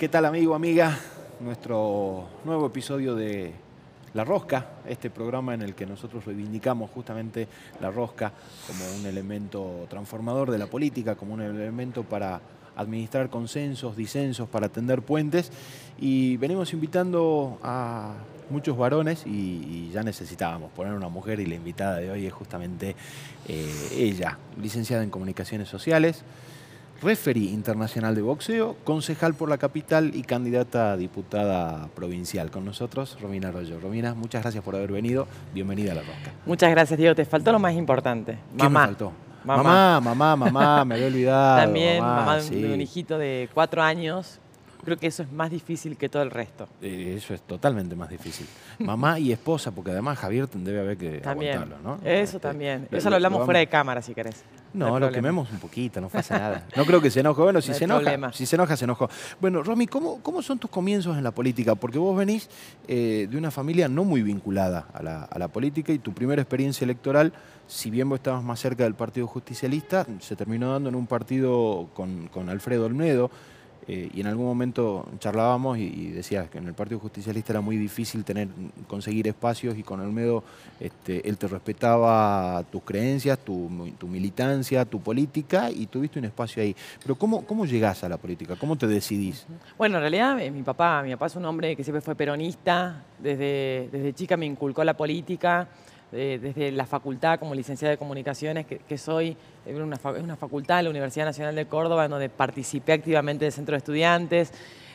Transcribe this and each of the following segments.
¿qué tal amigo, amiga? Nuestro nuevo episodio de La Rosca, este programa en el que nosotros reivindicamos justamente la rosca como un elemento transformador de la política, como un elemento para administrar consensos, disensos, para tender puentes. Y venimos invitando a muchos varones y, ya necesitábamos poner una mujer y la invitada de hoy es justamente eh, ella, licenciada en Comunicaciones Sociales referee internacional de boxeo, concejal por la capital y candidata a diputada provincial. Con nosotros, Romina Arroyo. Romina, muchas gracias por haber venido. Bienvenida a La Rosca. Muchas gracias, Diego. Te faltó lo más importante. ¿Qué mamá. me faltó? Mamá, mamá, mamá, me había olvidado. También, mamá, de un hijito de cuatro años creo que eso es más difícil que todo el resto. Eh, eso es totalmente más difícil. Mamá y esposa, porque además Javier debe haber que aguantarlo, ¿no? Eso este, también. Eso lo hablamos fuera de cámara, si querés. No, lo quememos un poquito, no pasa nada. No creo que se enoje. Bueno, si se enoja, si se enoja, se enojó. Bueno, Romy, ¿cómo, ¿cómo son tus comienzos en la política? Porque vos venís eh, de una familia no muy vinculada a la, a la política y tu primera experiencia electoral si bien vos estabas más cerca del Partido Justicialista, se terminó dando en un partido con, con Alfredo Olmedo, eh, y en algún momento charlábamos y, decías que en el Partido Justicialista era muy difícil tener, conseguir espacios y con Olmedo este, él te respetaba tus creencias, tu, militancia, tu política y tuviste un espacio ahí. Pero ¿cómo, ¿cómo llegás a la política? ¿Cómo te decidís? Bueno, en realidad eh, mi papá, mi papá es un hombre que siempre fue peronista, desde, desde chica me inculcó la política desde la facultad como licenciada de comunicaciones que, soy, es una, una, facultad la Universidad Nacional de Córdoba donde participé activamente del centro de estudiantes,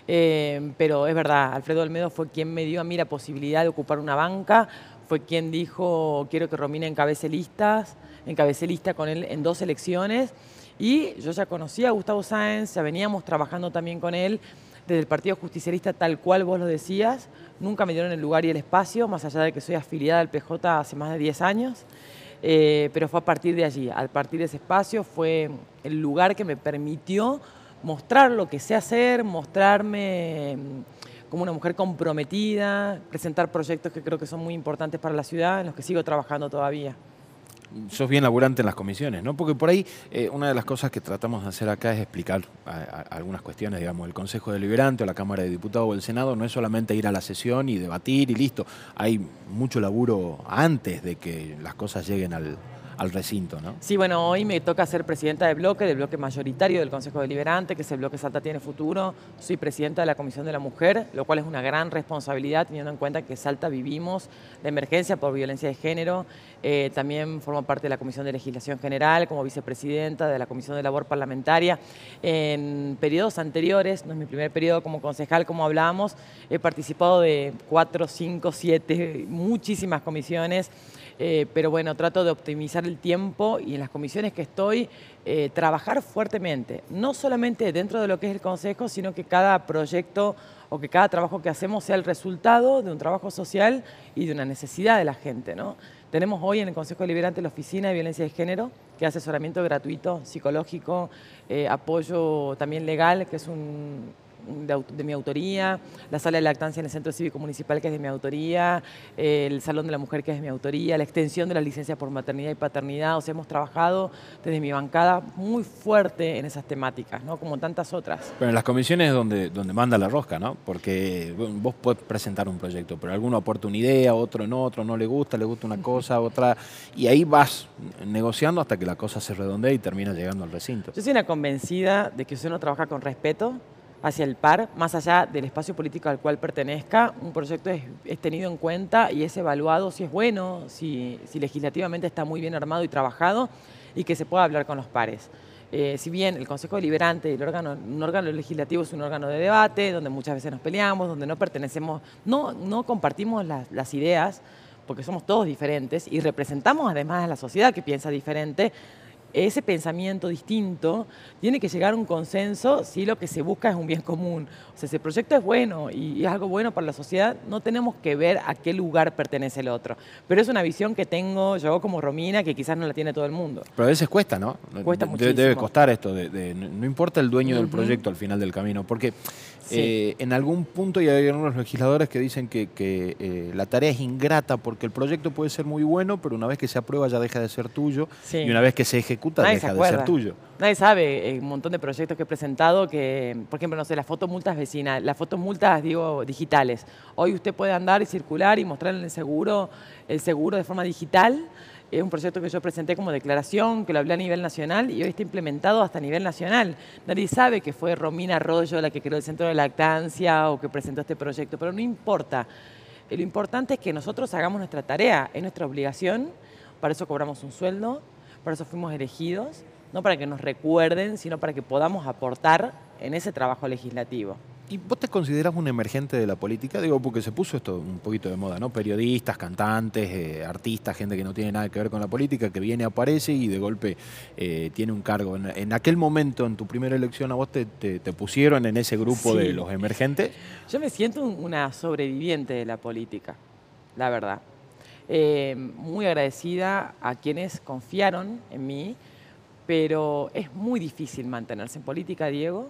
eh, pero es verdad, Alfredo Olmedo fue quien me dio a mí la posibilidad de ocupar una banca, fue quien dijo quiero que Romina encabece listas, encabece lista con él en dos elecciones y yo ya conocía a Gustavo Sáenz, ya veníamos trabajando también con él desde el Partido Justicialista tal cual vos lo decías, nunca me dieron el lugar y el espacio, más allá de que soy afiliada al PJ hace más de 10 años, eh, pero fue a partir de allí, a partir de ese espacio fue el lugar que me permitió mostrar lo que sé hacer, mostrarme mm, como una mujer comprometida, presentar proyectos que creo que son muy importantes para la ciudad, en los que sigo trabajando todavía sos bien laburante en las comisiones, ¿no? Porque por ahí eh, una de las cosas que tratamos de hacer acá es explicar algunas cuestiones, digamos, el Consejo Deliberante o la Cámara de Diputados o el Senado no es solamente ir a la sesión y debatir y listo. Hay mucho laburo antes de que las cosas lleguen al, al recinto, ¿no? Sí, bueno, hoy me toca ser presidenta de bloque, del bloque mayoritario del Consejo Deliberante, que es el bloque Salta Tiene Futuro. Soy presidenta de la Comisión de la Mujer, lo cual es una gran responsabilidad teniendo en cuenta que Salta vivimos la emergencia por violencia de género. Eh, también formo parte de la Comisión de Legislación General como vicepresidenta de la Comisión de Labor Parlamentaria. En periodos anteriores, no es mi primer periodo como concejal, como hablábamos, he participado de cuatro, cinco, siete, muchísimas comisiones. Eh, pero bueno, trato de optimizar el tiempo y en las comisiones que estoy, eh, trabajar fuertemente, no solamente dentro de lo que es el Consejo, sino que cada proyecto o que cada trabajo que hacemos sea el resultado de un trabajo social y de una necesidad de la gente. ¿no? Tenemos hoy en el Consejo Deliberante la Oficina de Violencia de Género, que hace asesoramiento gratuito, psicológico, eh, apoyo también legal, que es un de, mi autoría, la sala de lactancia en el Centro Cívico Municipal que es de mi autoría, el Salón de la Mujer que es de mi autoría, la extensión de la licencia por maternidad y paternidad, o sea, hemos trabajado desde mi bancada muy fuerte en esas temáticas, ¿no? Como tantas otras. Pero en las comisiones es donde, donde manda la rosca, ¿no? Porque vos podés presentar un proyecto, pero alguno aporta una idea, otro no, otro no le gusta, le gusta una cosa, otra, y ahí vas negociando hasta que la cosa se redondea y termina llegando al recinto. Yo soy una convencida de que si uno trabaja con respeto, hacia el par, más allá del espacio político al cual pertenezca, un proyecto es, tenido en cuenta y es evaluado si es bueno, si, legislativamente está muy bien armado y trabajado y que se pueda hablar con los pares. Eh, si bien el Consejo Deliberante, el órgano, un órgano legislativo es un órgano de debate, donde muchas veces nos peleamos, donde no pertenecemos, no, no compartimos las, las ideas, porque somos todos diferentes y representamos además a la sociedad que piensa diferente, ese pensamiento distinto tiene que llegar a un consenso si lo que se busca es un bien común. O sea, si el proyecto es bueno y es algo bueno para la sociedad, no tenemos que ver a qué lugar pertenece el otro. Pero es una visión que tengo yo como Romina, que quizás no la tiene todo el mundo. Pero a veces cuesta, ¿no? Cuesta muchísimo. Debe costar esto, de, no importa el dueño del proyecto al final del camino, porque Eh, en algún punto y hay algunos legisladores que dicen que, eh, la tarea es ingrata porque el proyecto puede ser muy bueno, pero una vez que se aprueba ya deja de ser tuyo y una vez que se ejecuta deja de ser tuyo. Nadie sabe eh, un montón de proyectos que he presentado que, por ejemplo, no sé, las fotomultas vecinas, las fotomultas, digo, digitales. Hoy usted puede andar y circular y mostrar el seguro, el seguro de forma digital es un proyecto que yo presenté como declaración, que lo hablé a nivel nacional y hoy está implementado hasta a nivel nacional. Nadie sabe que fue Romina Arroyo la que creó el Centro de Lactancia o que presentó este proyecto, pero no importa. Lo importante es que nosotros hagamos nuestra tarea, es nuestra obligación, para eso cobramos un sueldo, para eso fuimos elegidos, no para que nos recuerden, sino para que podamos aportar en ese trabajo legislativo. ¿Y vos te consideras un emergente de la política? Digo, porque se puso esto un poquito de moda, ¿no? Periodistas, cantantes, eh, artistas, gente que no tiene nada que ver con la política, que viene, aparece y de golpe eh, tiene un cargo. En, aquel momento, en tu primera elección, ¿a vos te, pusieron en ese grupo de los emergentes? Yo me siento una sobreviviente de la política, la verdad. Eh, muy agradecida a quienes confiaron en mí, pero es muy difícil mantenerse en política, Diego.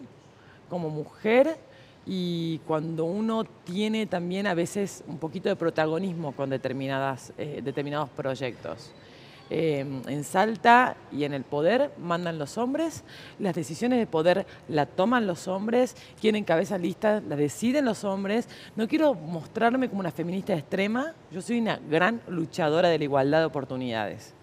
Como mujer y cuando uno tiene también a veces un poquito de protagonismo con determinadas, eh, determinados proyectos. Em, en Salta y en el poder mandan los hombres, las decisiones de poder las toman los hombres, quien encabeza listas las deciden los hombres. No quiero mostrarme como una feminista extrema, yo soy una gran luchadora de la igualdad de oportunidades.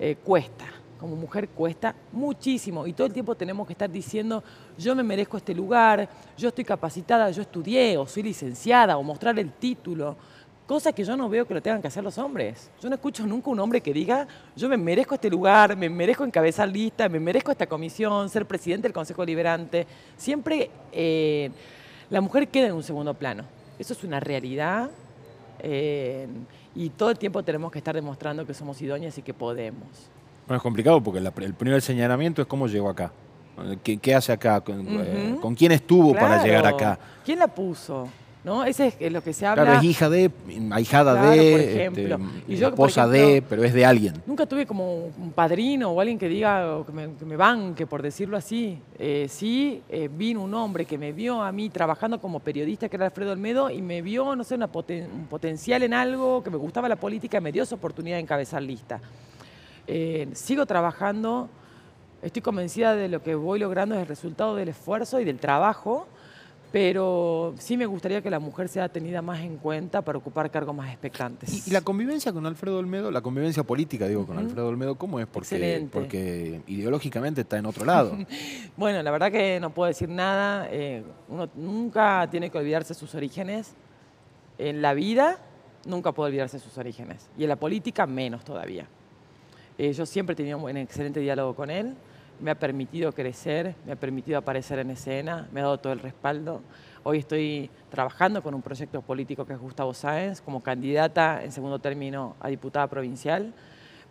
Eh, cuesta, como mujer cuesta muchísimo y todo el tiempo tenemos que estar diciendo yo me merezco este lugar, yo estoy capacitada, yo estudié o soy licenciada o mostrar el título, cosa que yo no veo que lo tengan que hacer los hombres. Yo no escucho nunca un hombre que diga yo me merezco este lugar, me merezco encabezar lista, me merezco esta comisión, ser presidente del Consejo Liberante. Siempre eh, la mujer queda en un segundo plano. Eso es una realidad. Eh, y todo el tiempo tenemos que estar demostrando que somos idóneas y que podemos. Bueno, es complicado porque el primer señalamiento es cómo llegó acá. ¿Qué, hace acá? Eh, ¿Con, quién estuvo para llegar acá? ¿Quién la puso? ¿No? Ese es lo que se habla. Claro, es hija de, ahijada de, este, esposa de, pero es de alguien. Nunca tuve como un padrino o alguien que diga, que me, que me banque, por decirlo así. Eh, sí, eh, vino un hombre que me vio a mí trabajando como periodista, que era Alfredo Olmedo, y me vio, no sé, una un potencial en algo, que me gustaba la política, me dio esa oportunidad de encabezar lista. Eh, sigo trabajando, estoy convencida de lo que voy logrando es el resultado del esfuerzo y del trabajo, pero sí me gustaría que la mujer sea tenida más en cuenta para ocupar cargos más expectantes. ¿Y, la convivencia con Alfredo Olmedo, la convivencia política, digo, con Alfredo Olmedo, cómo es? Porque, porque ideológicamente está en otro lado. bueno, la verdad que no puedo decir nada. Eh, uno nunca tiene que olvidarse sus orígenes. En la vida nunca puede olvidarse sus orígenes. Y en la política menos todavía. Eh, yo siempre he tenido un excelente diálogo con él, me ha permitido crecer, me ha permitido aparecer en escena, me ha dado todo el respaldo. Hoy estoy trabajando con un proyecto político que es Gustavo Sáenz, como candidata en segundo término a diputada provincial,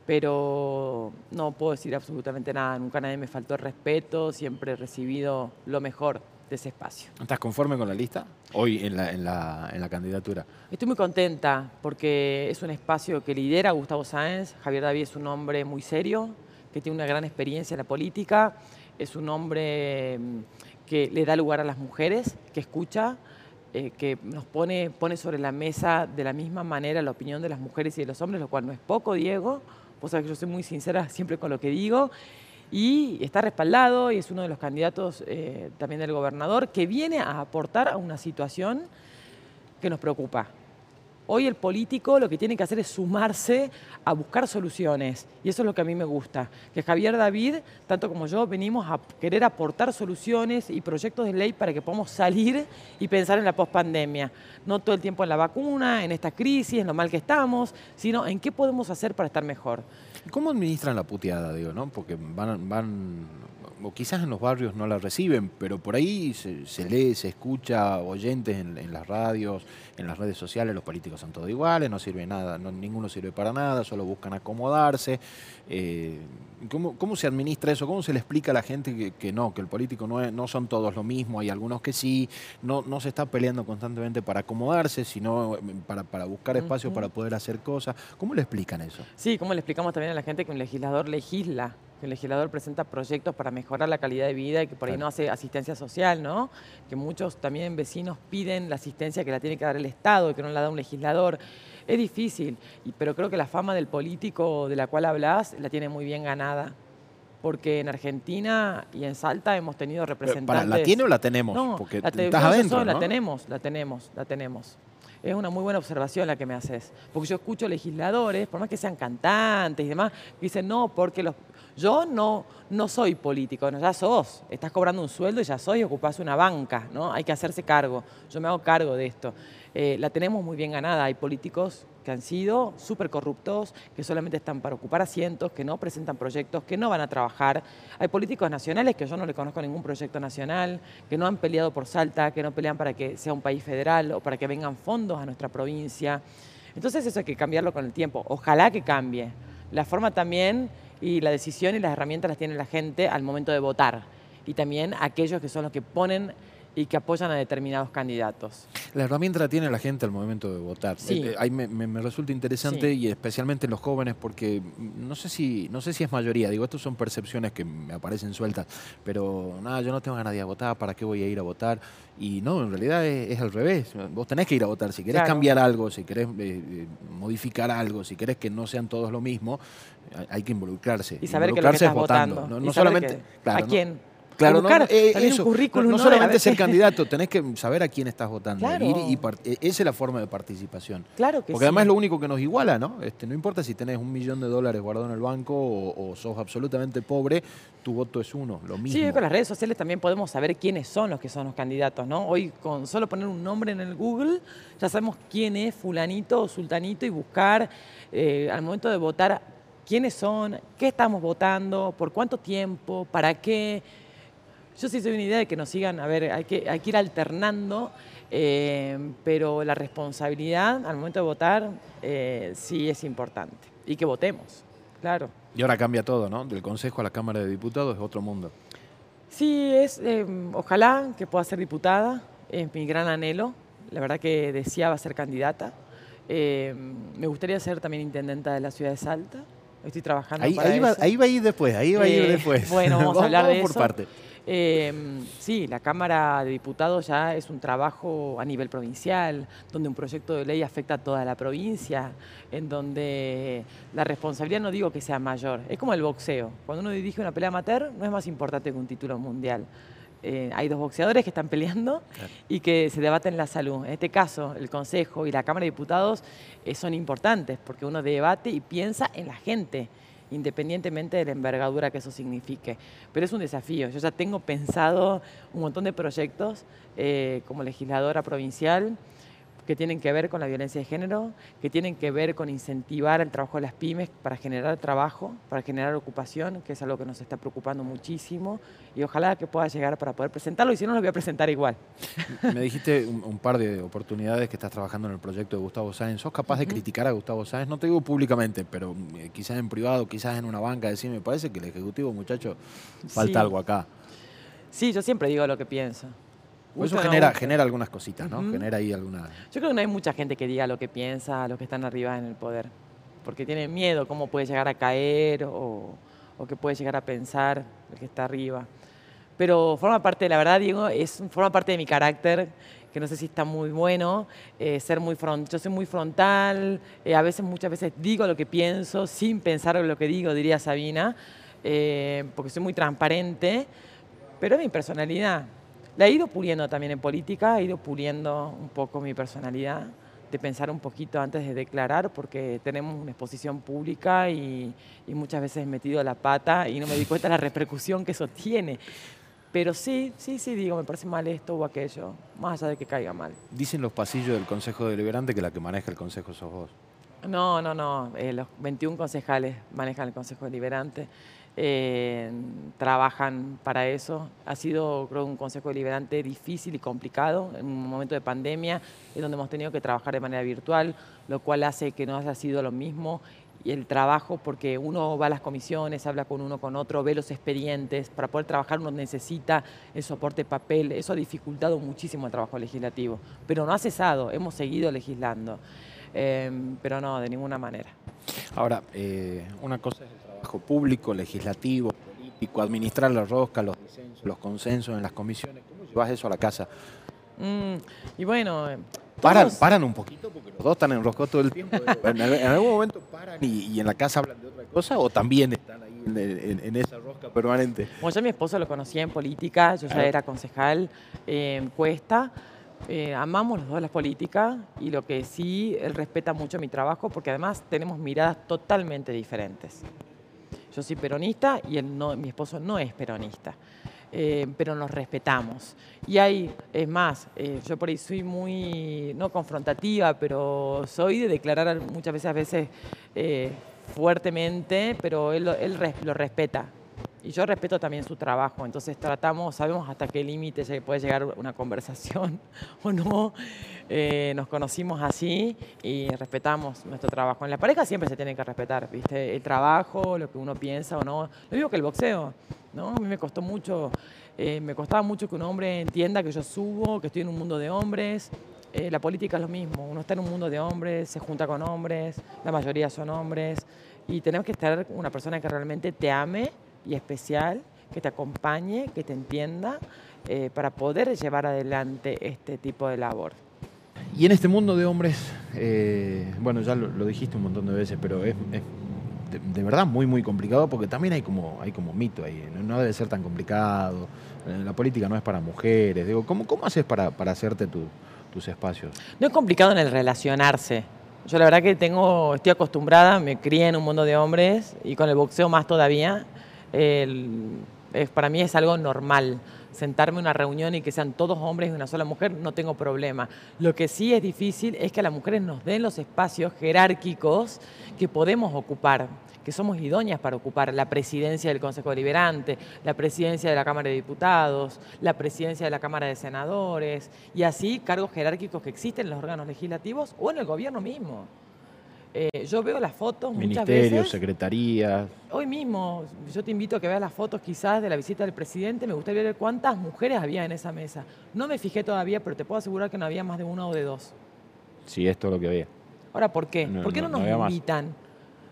pero no puedo decir absolutamente nada, nunca nadie me faltó el respeto, siempre he recibido lo mejor de ese espacio. ¿Estás conforme con la lista hoy en la, en la, candidatura? Estoy muy contenta porque es un espacio que lidera Gustavo Sáenz. Javier David es un hombre muy serio, que tiene una gran experiencia en la política, es un hombre mm, que le da lugar a las mujeres, que escucha, eh, que nos pone, pone sobre la mesa de la misma manera la opinión de las mujeres y de los hombres, lo cual no es poco, Diego. Vos sabés que yo soy muy sincera siempre con lo que digo y está respaldado y es uno de los candidatos eh, también del gobernador que viene a aportar a una situación que nos preocupa. Hoy el político lo que tiene que hacer es sumarse a buscar soluciones. Y eso es lo que a mí me gusta. Que Javier David, tanto como yo, venimos a querer aportar soluciones y proyectos de ley para que podamos salir y pensar en la pospandemia. No todo el tiempo en la vacuna, en esta crisis, en lo mal que estamos, sino en qué podemos hacer para estar mejor. ¿Cómo administran la puteada, digo, no? Porque van, van o quizás en los barrios no la reciben, pero por ahí se, lee, se escucha oyentes en, las radios, en las redes sociales, los políticos son todos iguales, no sirve nada, no, ninguno sirve para nada, solo buscan acomodarse. Eh, ¿cómo, se administra eso? ¿Cómo se le explica a la gente que, no, que el político no, no son todos lo mismo, hay algunos que sí, no, no se está peleando constantemente para acomodarse, sino eh, para, para buscar espacio para poder hacer cosas? ¿Cómo le explican eso? Sí, ¿cómo le explicamos también a la gente que un legislador legisla? Que el legislador presenta proyectos para mejorar la calidad de vida y que por ahí no hace asistencia social, ¿no? Que muchos también vecinos piden la asistencia que la tiene que dar el Estado y que no la da un legislador. Es difícil, pero creo que la fama del político de la cual hablas la tiene muy bien ganada. Porque en Argentina y en Salta hemos tenido representantes. ¿La tiene o la tenemos? No, porque la estás adentro. La tenemos, la tenemos, la tenemos. Es una muy buena observación la que me haces. Porque yo escucho legisladores, por más que sean cantantes y demás, que dicen, no, porque los, yo no, no soy político, no, ya sos, estás cobrando un sueldo y ya soy ocupás una banca, ¿no? Hay que hacerse cargo. Yo me hago cargo de esto. Eh, la tenemos muy bien ganada. Hay políticos que han sido súper corruptos, que solamente están para ocupar asientos, que no presentan proyectos, que no van a trabajar. Hay políticos nacionales que yo no le conozco ningún proyecto nacional, que no han peleado por Salta, que no pelean para que sea un país federal o para que vengan fondos a nuestra provincia. Entonces eso hay que cambiarlo con el tiempo. Ojalá que cambie. La forma también y la decisión y las herramientas las tiene la gente al momento de votar. Y también aquellos que son los que ponen y que apoyan a determinados candidatos. La herramienta la tiene la gente al momento de votar. Sí. Eh, ahí me, resulta interesante y especialmente en los jóvenes porque no sé si no sé si es mayoría, digo, estas son percepciones que me aparecen sueltas, pero nada, yo no tengo ganas de ir a votar, ¿para qué voy a ir a votar? Y no, en realidad es, al revés. Vos tenés que ir a votar. Si querés cambiar algo, si querés eh, eh, modificar algo, si querés que no sean todos lo mismo, hay que involucrarse. Y saber que lo que estás votando. No, solamente. ¿A quién? Claro, no, eh, eso, no, solamente ser candidato, tenés que saber a quién estás votando. y, e, esa es la forma de participación. Claro que Porque además es lo único que nos iguala, ¿no? Este, no importa si tenés un millón de dólares guardado en el banco o, sos absolutamente pobre, tu voto es uno, lo mismo. Sí, con las redes sociales también podemos saber quiénes son los que son los candidatos, ¿no? Hoy con solo poner un nombre en el Google ya sabemos quién es fulanito o sultanito y buscar eh, al momento de votar quiénes son, qué estamos votando, por cuánto tiempo, para qué yo sí soy una idea de que nos sigan, a ver, hay que, hay que ir alternando, eh, pero la responsabilidad al momento de votar eh, sí es importante. Y que votemos, claro. Y ahora cambia todo, ¿no? Del Consejo a la Cámara de Diputados es otro mundo. Sí, es, eh, ojalá que pueda ser diputada, es mi gran anhelo. La verdad que deseaba ser candidata. me gustaría ser también intendenta de la ciudad de Salta. Estoy trabajando ahí, para ahí Va, ahí va a ir después, ahí va a ir después. Bueno, vamos, a hablar de por parte. Em, sí, la Cámara de Diputados ya es un trabajo a nivel provincial, donde un proyecto de ley afecta a toda la provincia, en donde la responsabilidad no digo que sea mayor, es como el boxeo. Cuando uno dirige una pelea amateur no es más importante que un título mundial. Eh, hay dos boxeadores que están peleando y que se debaten la salud. En este caso, el Consejo y la Cámara de Diputados eh, son importantes porque uno debate y piensa en la gente independientemente de la envergadura que eso signifique. Pero es un desafío. Yo ya tengo pensado un montón de proyectos eh, como legisladora provincial que tienen que ver con la violencia de género, que tienen que ver con incentivar el trabajo de las pymes para generar trabajo, para generar ocupación, que es algo que nos está preocupando muchísimo, y ojalá que pueda llegar para poder presentarlo, y si no, lo voy a presentar igual. Me dijiste un, par de oportunidades que estás trabajando en el proyecto de Gustavo Sáenz. ¿Sos capaz de criticar a Gustavo Sáenz? No te digo públicamente, pero eh, quizás en privado, quizás en una banca, decir, me parece que el Ejecutivo, muchacho, falta algo acá. Sí, yo siempre digo lo que pienso. Pues eso genera, genera algunas cositas, ¿no? Genera ahí alguna... Yo creo que no hay mucha gente que diga lo que piensa, los que están arriba en el poder, porque tienen miedo cómo puede llegar a caer o, o que puede llegar a pensar el que está arriba. Pero forma parte, la verdad, Diego, es, forma parte de mi carácter, que no sé si está muy bueno, eh, ser muy front, yo soy muy frontal, eh, a veces, muchas veces digo lo que pienso sin pensar lo que digo, diría Sabina, eh, porque soy muy transparente, pero es mi personalidad. La he ido puliendo también en política, he ido puliendo un poco mi personalidad, de pensar un poquito antes de declarar, porque tenemos una exposición pública y, muchas veces he metido la pata y no me di cuenta de la repercusión que eso tiene. Pero sí, sí, sí, digo, me parece mal esto o aquello, más allá de que caiga mal. Dicen los pasillos del Consejo Deliberante que la que maneja el Consejo sos vos. No, no, no. Eh, los 21 concejales manejan el Consejo Deliberante. Eh, trabajan para eso. Ha sido, creo, un consejo deliberante difícil y complicado en un momento de pandemia, en donde hemos tenido que trabajar de manera virtual, lo cual hace que no haya sido lo mismo y el trabajo, porque uno va a las comisiones, habla con uno con otro, ve los expedientes, para poder trabajar uno necesita el soporte papel, eso ha dificultado muchísimo el trabajo legislativo, pero no ha cesado, hemos seguido legislando, eh, pero no, de ninguna manera. Ahora, eh, una cosa es trabajo público, legislativo, político, administrar la rosca, los disensos, los consensos en las comisiones. ¿Cómo llevas eso a la casa? Mm, y bueno, eh, Paran, paran un poquito porque los dos están enroscados todo el tiempo. ¿En, en algún momento paran y, y en la casa hablan de otra cosa o también están ahí en, en- en esa rosca permanente? Bueno, yo a mi esposo lo conocía en política, yo ya era concejal eh, en Cuesta. Eh, amamos los dos la política y lo que sí, él respeta mucho mi trabajo porque además tenemos miradas totalmente diferentes. Yo soy peronista y él no, mi esposo no es peronista, eh, pero nos respetamos. Y hay, es más, eh, yo por ahí soy muy, no confrontativa, pero soy de declarar muchas veces, a veces eh, fuertemente, pero él, él lo respeta. Y yo respeto también su trabajo, entonces tratamos, sabemos hasta qué límite puede llegar una conversación o no. Eh, nos conocimos así y respetamos nuestro trabajo. En la pareja siempre se tiene que respetar, ¿viste? El trabajo, lo que uno piensa o no. Lo mismo que el boxeo, ¿no? A mí me costó mucho, eh, me costaba mucho que un hombre entienda que yo subo, que estoy en un mundo de hombres. Eh, la política es lo mismo, uno está en un mundo de hombres, se junta con hombres, la mayoría son hombres, y tenemos que estar una persona que realmente te ame y especial, que te acompañe, que te entienda, eh, para poder llevar adelante este tipo de labor. Y en este mundo de hombres, eh, bueno, ya lo, lo dijiste un montón de veces, pero es, es de, de verdad muy, muy complicado porque también hay como, hay como mito ahí. No, No debe ser tan complicado. eh, La política no es para mujeres. Digo, ¿cómo, cómo haces para, para hacerte tu- tus espacios? No es complicado en el relacionarse. Yo la verdad que tengo, estoy acostumbrada, me crié en un mundo de hombres y con el boxeo más todavía. Para mí es algo normal. Sentarme en una reunión y que sean todos hombres y una sola mujer, no tengo problema. Lo que sí es difícil es que a las mujeres nos den los espacios jerárquicos que podemos ocupar, que somos idóneas para ocupar la presidencia del Consejo Deliberante, la presidencia de la Cámara de Diputados, la presidencia de la Cámara de Senadores y así cargos jerárquicos que existen en los órganos legislativos o en el gobierno mismo. Eh, yo veo las fotos muchas Ministerios, veces. secretarías. Hoy mismo, yo te invito a que veas las fotos quizás de la visita del presidente. Me gustaría ver cuántas mujeres había en esa mesa. No me fijé todavía, pero te puedo asegurar que no había más de una o de dos. Sí, esto es lo que había. Ahora, ¿por qué? No, ¿Por qué no, no, no nos más. invitan?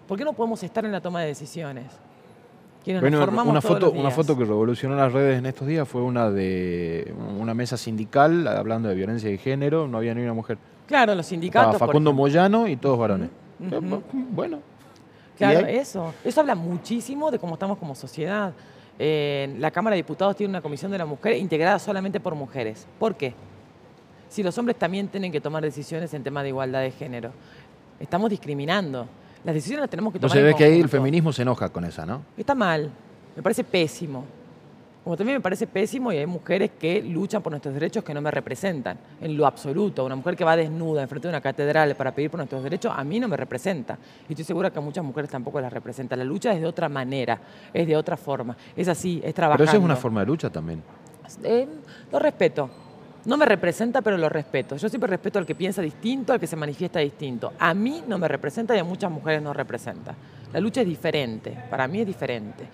¿Por qué no podemos estar en la toma de decisiones? Bueno, nos formamos una foto, una foto que revolucionó las redes en estos días fue una de una mesa sindical hablando de violencia de género. No había ni una mujer. Claro, los Estaba sindicatos. por Facundo. Moyano y todos varones. Ujú. Bueno. Claro, eso. Eso habla muchísimo de cómo estamos como sociedad. Eh, la Cámara de Diputados tiene una comisión de la mujer integrada solamente por mujeres. ¿Por qué? Si los hombres también tienen que tomar decisiones en tema de igualdad de género. Estamos discriminando. Las decisiones las tenemos que tomar en ves que ahí el feminismo se enoja con esa, ¿no? Está mal. Me parece pésimo. Como también me parece pésimo y hay mujeres que luchan por nuestros derechos que no me representan, en lo absoluto. Una mujer que va desnuda enfrente de una catedral para pedir por nuestros derechos, a mí no me representa. Y estoy segura que a muchas mujeres tampoco las representa. La lucha es de otra manera, es de otra forma. Es así, es trabajando. Pero esa es una forma de lucha también. Eh, lo respeto. No me representa, pero lo respeto. Yo siempre respeto al que piensa distinto, al que se manifiesta distinto. A mí no me representa y a muchas mujeres no representa. La lucha es diferente, para mí es diferente.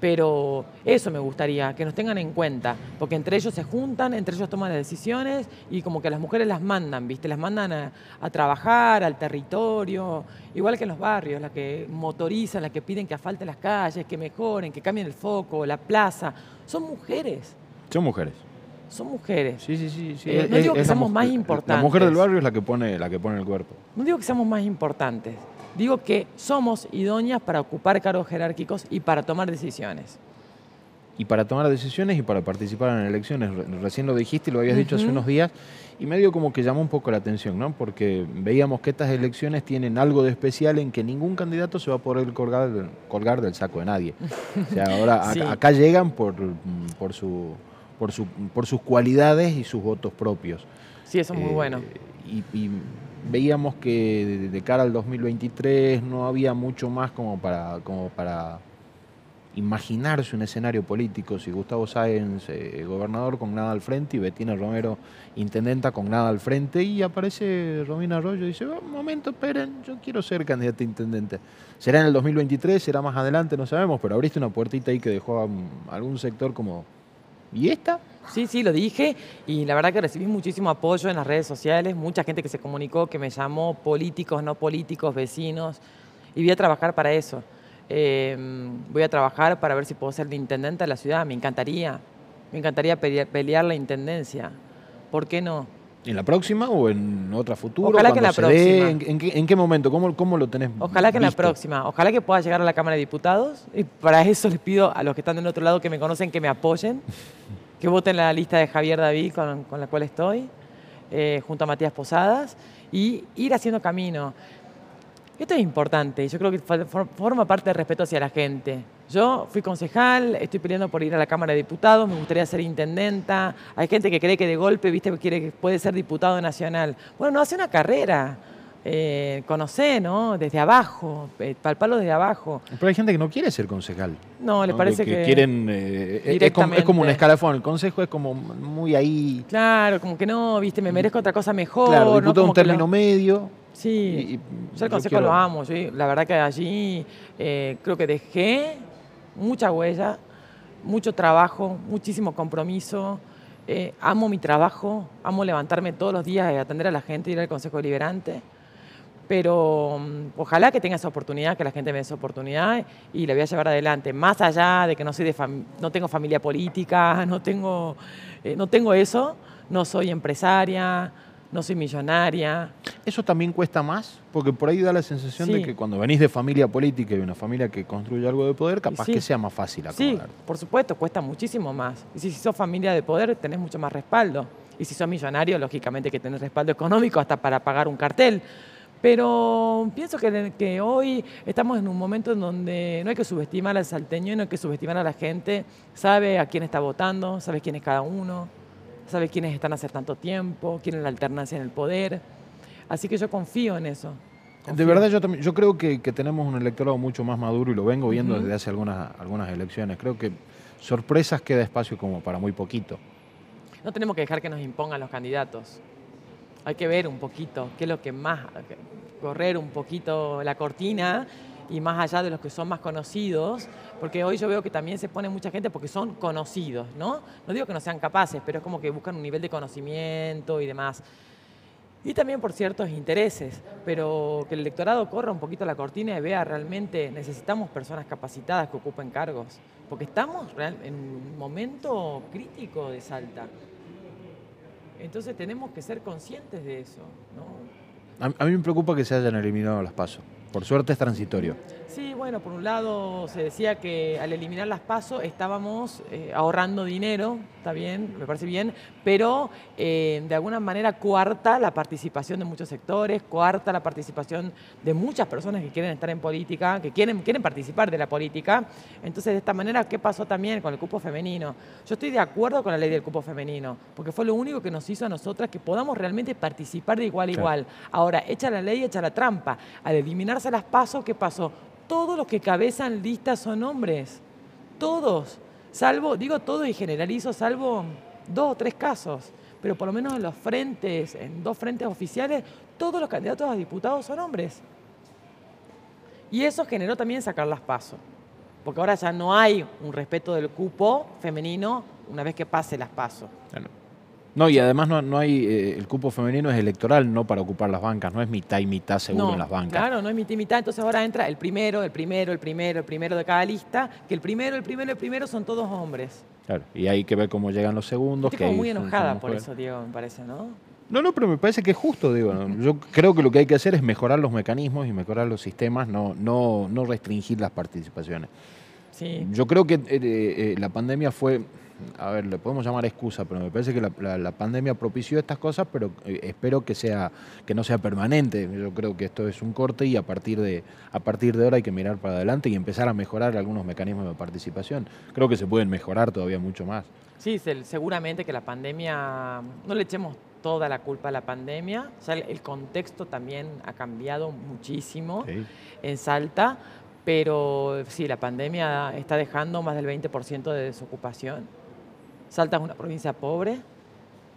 Pero eso me gustaría, que nos tengan en cuenta, porque entre ellos se juntan, entre ellos toman las decisiones y como que las mujeres las mandan, ¿viste? Las mandan a, a trabajar, al territorio, igual que en los barrios, las que motorizan, las que piden que asfalten las calles, que mejoren, que cambien el foco, la plaza. Son mujeres Son mujeres. son mujeres. Sí, sí, sí. sí. Eh, no digo que la seamos más La importantes. mujer del barrio es la que pone, la que pone el cuerpo. No digo que seamos más importantes, digo que somos idóneas para ocupar cargos jerárquicos y para tomar decisiones. Y para tomar decisiones y para participar en elecciones. Re- Recién lo dijiste y lo habías dicho hace unos días. Y medio como que llamó un poco la atención, ¿no? Porque veíamos que estas elecciones tienen algo de especial en que ningún candidato se va a poder colgar, del- colgar del saco de nadie. O sea, ahora Sí. acá llegan por, por, su, por, su, por sus cualidades y sus votos propios. Sí, eso es muy Eh, bueno. Y, y veíamos que de, cara al 2023 no había mucho más como para, como para imaginarse un escenario político. Si Gustavo Sáenz, eh, gobernador con nada al frente, y Betina Romero, intendenta con nada al frente, y aparece Romina Arroyo y dice, "Oh, un momento, esperen, yo quiero ser candidata a intendente. ¿Será en el 2023? ¿Será más adelante? No sabemos, pero abriste una puertita ahí que dejó a mm, algún sector como... ¿Y esta? Sí, sí, lo dije y la verdad que recibí muchísimo apoyo en las redes sociales, mucha gente que se comunicó, que me llamó, políticos, no políticos, vecinos, y voy a trabajar para eso. Em, voy a trabajar para ver si puedo ser de intendente de la ciudad, me encantaría. Me encantaría pelear, la intendencia. ¿Por qué no? ¿En la próxima o en otra futura? Ojalá que en la próxima. ¿En, qué, momento? ¿Cómo, cómo lo tenés? Ojalá que en la próxima. Ojalá que pueda llegar a la Cámara de Diputados. Y para eso les pido a los que están del otro lado que me conocen que me apoyen, que voten la lista de Javier David con, la cual estoy, eh, junto a Matías Posadas, y ir haciendo camino. Esto es importante, yo creo que forma parte del respeto hacia la gente. Yo fui concejal, estoy peleando por ir a la Cámara de Diputados, me gustaría ser intendenta. Hay gente que cree que de golpe, viste, quiere puede ser diputado nacional. Bueno, no, hace una carrera. Eh, conocer, ¿no? Desde abajo, eh, palpalo desde abajo. Pero hay gente que no quiere ser concejal. No, le parece que, quieren. Eh, es, como, es, como, un escalafón. El consejo es como muy ahí. Claro, como que no, viste, me merezco otra cosa mejor. Claro, diputado un término medio. Sí, yo el consejo lo amo. la verdad que allí eh, creo que dejé mucha huella, mucho trabajo, muchísimo compromiso. Eh, amo mi trabajo, amo levantarme todos los días y atender a la gente, ir al Consejo Deliberante. Pero mm, ojalá que tenga esa oportunidad, que la gente me dé esa oportunidad y la voy a llevar adelante. Más allá de que no, soy de no tengo familia política, no tengo, eh, no tengo eso, no soy empresaria, no soy millonaria. ¿Eso también cuesta más? Porque por ahí da la sensación de que cuando venís de familia política y una familia que construye algo de poder, capaz que sea más fácil acomodar. Sí, por supuesto, cuesta muchísimo más. Y si sos familia de poder, tenés mucho más respaldo. Y si sos millonario, lógicamente que tenés respaldo económico hasta para pagar un cartel. Pero pienso que, que, hoy estamos en un momento en donde no hay que subestimar al salteño, no hay que subestimar a la gente, sabe a quién está votando, sabe quién es cada uno sabe quiénes están hace tanto tiempo, quién es la alternancia en el poder. Así que yo confío en eso. De verdad, yo, yo creo que, tenemos un electorado mucho más maduro y lo vengo viendo desde hace algunas, algunas elecciones. Creo que sorpresas queda espacio como para muy poquito. No tenemos que dejar que nos impongan los candidatos. Hay que ver un poquito qué es lo que más, correr un poquito la cortina y más allá de los que son más conocidos, porque hoy yo veo que también se pone mucha gente porque son conocidos, ¿no? No digo que no sean capaces, pero es como que buscan un nivel de conocimiento y demás. Y también por ciertos intereses, pero que el electorado corra un poquito la cortina y vea realmente necesitamos personas capacitadas que ocupen cargos, porque estamos en un momento crítico de Salta. Entonces tenemos que ser conscientes de eso. ¿no? A, mí me preocupa que se hayan eliminado las pasos. Por suerte es transitorio. Sí, bueno, por un lado se decía que al eliminar las pasos estábamos eh, ahorrando dinero, está bien, me parece bien, pero eh, de alguna manera cuarta la participación de muchos sectores, cuarta la participación de muchas personas que quieren estar en política, que quieren, quieren participar de la política. Entonces, de esta manera, ¿qué pasó también con el cupo femenino? Yo estoy de acuerdo con la ley del cupo femenino, porque fue lo único que nos hizo a nosotras que podamos realmente participar de igual a igual. Ahora, echa la ley, echa la trampa. Al eliminarse las pasos, ¿qué pasó? Todos los que cabezan listas son hombres. Todos. Salvo, digo todo y generalizo, salvo dos o tres casos. Pero por lo menos en los frentes, en dos frentes oficiales, todos los candidatos a diputados son hombres. Y eso generó también sacar las pasos. Porque ahora ya no hay un respeto del cupo femenino una vez que pase las pasos. No, y además no, hay, eh, el cupo femenino es electoral, no para ocupar las bancas, no es mitad y mitad seguro en las bancas. Claro, no es mitad y mitad, entonces ahora entra el primero, el primero, el primero, el primero de cada lista, que el primero, el primero, el primero son todos hombres. Claro, y hay que ver cómo llegan los segundos. Estoy muy enojada por eso, Diego, me parece, ¿no? No, no, pero me parece que es justo, digo. Yo creo que lo que hay que hacer es mejorar los mecanismos y mejorar los sistemas, no, no, no restringir las participaciones. Sí. Yo creo que eh, eh, la pandemia fue a ver, le podemos llamar excusa, pero me parece que la, pandemia propició estas cosas, pero eh, espero que sea que no sea permanente. Yo creo que esto es un corte y a partir de a partir de ahora hay que mirar para adelante y empezar a mejorar algunos mecanismos de participación. Creo que se pueden mejorar todavía mucho más. Sí, seguramente que la pandemia no le echemos toda la culpa a la pandemia, el contexto también ha cambiado muchísimo en Salta, pero sí, la pandemia está dejando más del 20% de desocupación Salta es una provincia pobre,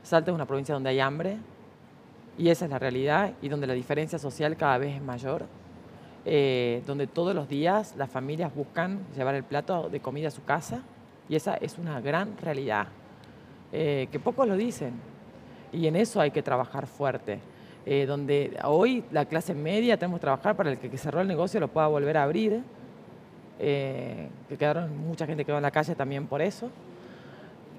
Salta es una provincia donde hay hambre, y esa es la realidad, y donde la diferencia social cada vez es mayor, eh, donde todos los días las familias buscan llevar el plato de comida a su casa, y esa es una gran realidad, eh, que pocos lo dicen, y en eso hay que trabajar fuerte. Eh, donde hoy la clase media tenemos que trabajar para el que cerró el negocio lo pueda volver a abrir, que quedaron, mucha gente quedó en la calle también por eso.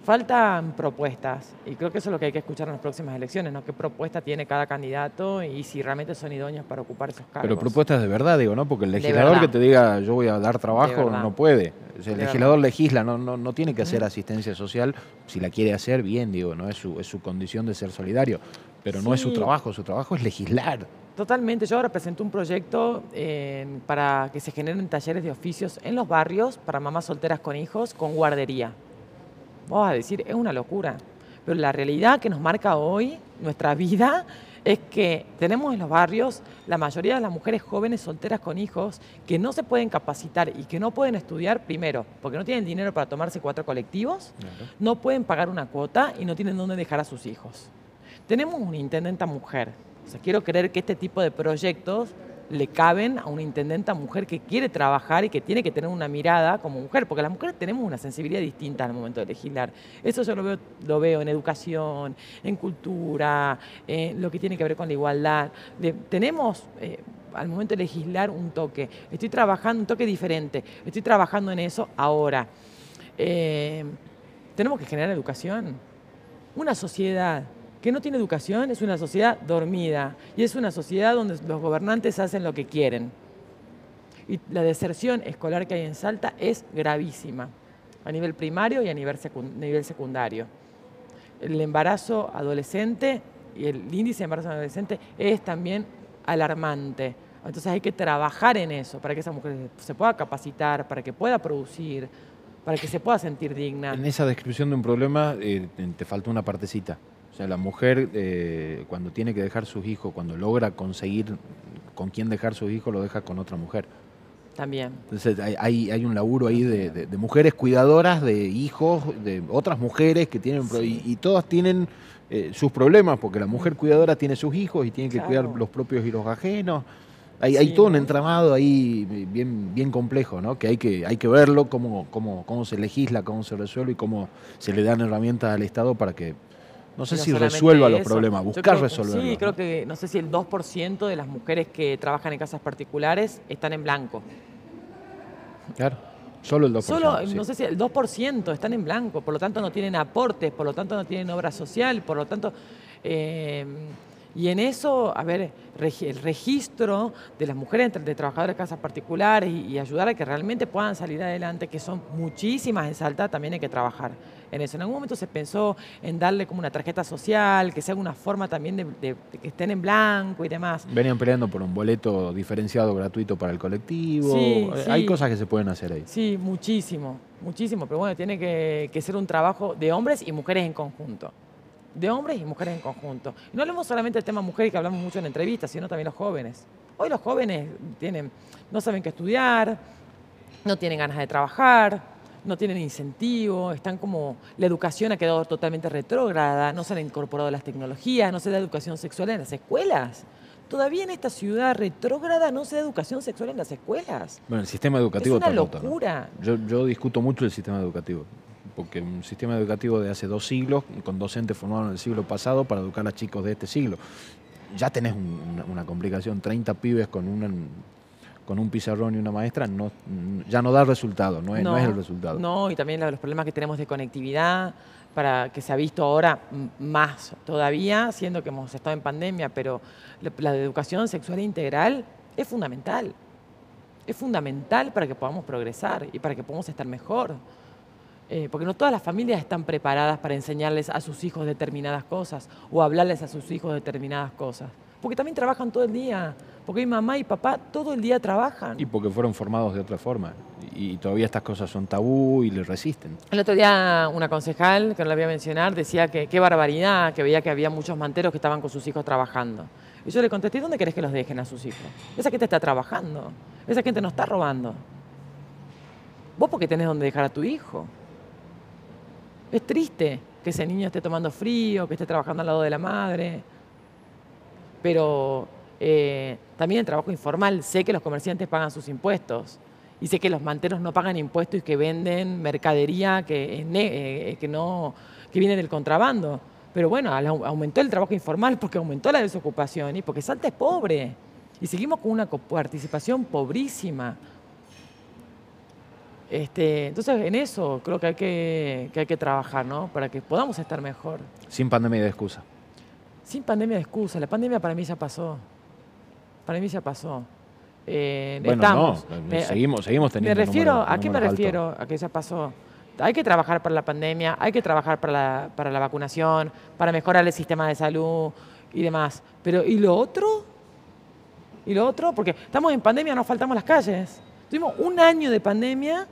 Faltan propuestas y creo que eso es lo que hay que escuchar en las próximas elecciones, ¿no? ¿Qué propuesta tiene cada candidato y si realmente son idóneos para ocupar esos cargos? Pero propuestas de verdad, digo, ¿no? Porque el legislador que te diga yo voy a dar trabajo no puede. el legislador legisla, no, no, no, tiene que hacer asistencia social. Si la quiere hacer, bien, digo, ¿no? Es su, es su condición de ser solidario. Pero no es su trabajo, su trabajo es legislar. Totalmente. Yo ahora presento un proyecto eh, para que se generen talleres de oficios en los barrios para mamás solteras con hijos con guardería. Vamos a decir, es una locura. Pero la realidad que nos marca hoy nuestra vida es que tenemos en los barrios la mayoría de las mujeres jóvenes solteras con hijos que no se pueden capacitar y que no pueden estudiar, primero, porque no tienen dinero para tomarse cuatro colectivos, no pueden pagar una cuota y no tienen dónde dejar a sus hijos. Tenemos una intendenta mujer. O sea, quiero creer que este tipo de proyectos le caben a una intendenta mujer que quiere trabajar y que tiene que tener una mirada como mujer, porque las mujeres tenemos una sensibilidad distinta al momento de legislar. Eso yo lo veo, lo veo en educación, en cultura, en lo que tiene que ver con la igualdad. tenemos eh, al momento de legislar un toque. Estoy trabajando un toque diferente. Estoy trabajando en eso ahora. Eh, tenemos que generar educación. Una sociedad que no tiene educación es una sociedad dormida y es una sociedad donde los gobernantes hacen lo que quieren. Y la deserción escolar que hay en Salta es gravísima, a nivel primario y a nivel, secundario. El embarazo adolescente y el índice de embarazo adolescente es también alarmante. Entonces hay que trabajar en eso para que esa mujer se pueda capacitar, para que pueda producir, para que se pueda sentir digna. En esa descripción de un problema eh, te falta una partecita. O sea, la mujer eh, cuando tiene que dejar sus hijos, cuando logra conseguir con quién dejar sus hijos, lo deja con otra mujer. También. Entonces hay, hay un laburo ahí de, mujeres cuidadoras, de hijos, de otras mujeres que tienen... Y, todas tienen eh, sus problemas, porque la mujer cuidadora tiene sus hijos y tiene que cuidar los propios y los ajenos. Hay, hay, todo un entramado ahí bien, bien complejo, ¿no? Que hay que, hay que verlo, cómo, cómo, cómo se legisla, cómo se resuelve y cómo se le dan herramientas al Estado para que no sé si resuelva los problemas, buscar resolverlos. Sí, creo que no sé si el 2% de las mujeres que trabajan en casas particulares están en blanco. Claro, solo el 2%. Solo, no sé si el 2% están en blanco, por lo tanto no tienen aportes, por lo tanto no tienen obra social, por lo tanto... Eh, y en eso, a ver, el registro de las mujeres de trabajadoras de casas particulares y, ayudar a que realmente puedan salir adelante, que son muchísimas en Salta, también hay que trabajar en eso. En algún momento se pensó en darle como una tarjeta social, que sea una forma también de, que estén en blanco y demás. Venían peleando por un boleto diferenciado gratuito para el colectivo. Sí, eh, hay cosas que se pueden hacer ahí. Sí, muchísimo, muchísimo. Pero bueno, tiene que ser un trabajo de hombres y mujeres en conjunto de hombres y mujeres en conjunto. No hablamos solamente del tema mujeres que hablamos mucho en entrevistas, sino también los jóvenes. Hoy los jóvenes tienen, no saben qué estudiar, no tienen ganas de trabajar, no tienen incentivo, están como la educación ha quedado totalmente retrógrada, no se han incorporado las tecnologías, no se da educación sexual en las escuelas. Todavía en esta ciudad retrógrada no se da educación sexual en las escuelas. Bueno, el sistema educativo es una locura. Yo, yo discuto mucho el sistema educativo porque un sistema educativo de hace dos siglos, con docentes formados en el siglo pasado para educar a chicos de este siglo. Ya tenés una, complicación, 30 pibes con un, con un pizarrón y una maestra, no, ya no da resultado, no es, no, es el resultado. No, y también los problemas que tenemos de conectividad, para que se ha visto ahora más todavía, siendo que hemos estado en pandemia, pero la educación sexual integral es fundamental. Es fundamental para que podamos progresar y para que podamos estar mejor. Eh, porque no todas las familias están preparadas para enseñarles a sus hijos determinadas cosas o hablarles a sus hijos determinadas cosas. Porque también trabajan todo el día, porque mi mamá y papá todo el día trabajan. Y porque fueron formados de otra forma. Y todavía estas cosas son tabú y les resisten. El otro día una concejal, que no la voy a mencionar, decía que qué barbaridad, que veía que había muchos manteros que estaban con sus hijos trabajando. Y yo le contesté, ¿dónde querés que los dejen a sus hijos? Esa gente está trabajando, esa gente no está robando. Vos porque tenés donde dejar a tu hijo. Es triste que ese niño esté tomando frío, que esté trabajando al lado de la madre, pero eh, también el trabajo informal, sé que los comerciantes pagan sus impuestos y sé que los manteros no pagan impuestos y que venden mercadería que, eh, que, no, que viene del contrabando. Pero bueno, aumentó el trabajo informal porque aumentó la desocupación y porque Salta es pobre. Y seguimos con una participación pobrísima. Este, entonces, en eso creo que hay que, que hay que trabajar, ¿no? Para que podamos estar mejor. Sin pandemia de excusa. Sin pandemia de excusa. La pandemia para mí ya pasó. Para mí ya pasó. Eh, bueno, estamos. no, Me- seguimos, seguimos teniendo Me refiero, ¿a qué me refiero? A que ya pasó. Hay que trabajar para la pandemia, hay que trabajar para la, para la vacunación, para mejorar el sistema de salud y demás. Pero, ¿y lo otro? ¿Y lo otro? Porque estamos en pandemia, nos faltamos las calles. Tuvimos un año de pandemia,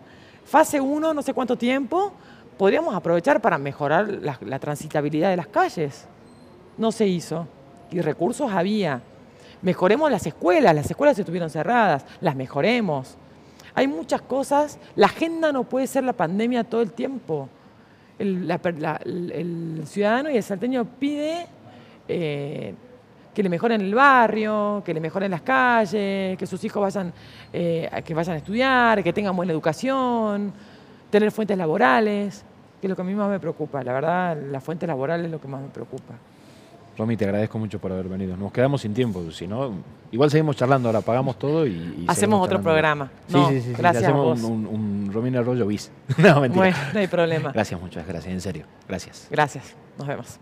fase 1, no sé cuánto tiempo. Podríamos aprovechar para mejorar la, la transitabilidad de las calles. No se hizo. Y recursos había. Mejoremos las escuelas, las escuelas estuvieron cerradas, las mejoremos. Hay muchas cosas, la agenda no puede ser la pandemia todo el tiempo. El, ciudadano y el salteño pide eh, que le mejoren el barrio, que le mejoren las calles, que sus hijos vayan, eh, que vayan a estudiar, que tengan buena educación, tener fuentes laborales, que es lo que a mí más me preocupa. La verdad, la fuente laboral es lo que más me preocupa. Romy, te agradezco mucho por haber venido. Nos quedamos sin tiempo, si no, igual seguimos charlando, ahora apagamos todo y, y Hacemos otro charlando. programa. Sí, No, sí, sí, gracias a hacemos vos. un, un, un Romina Arroyo bis. no, mentira. Bueno, no hay problema. Gracias, muchas gracias, en serio. Gracias. Gracias. Nos vemos.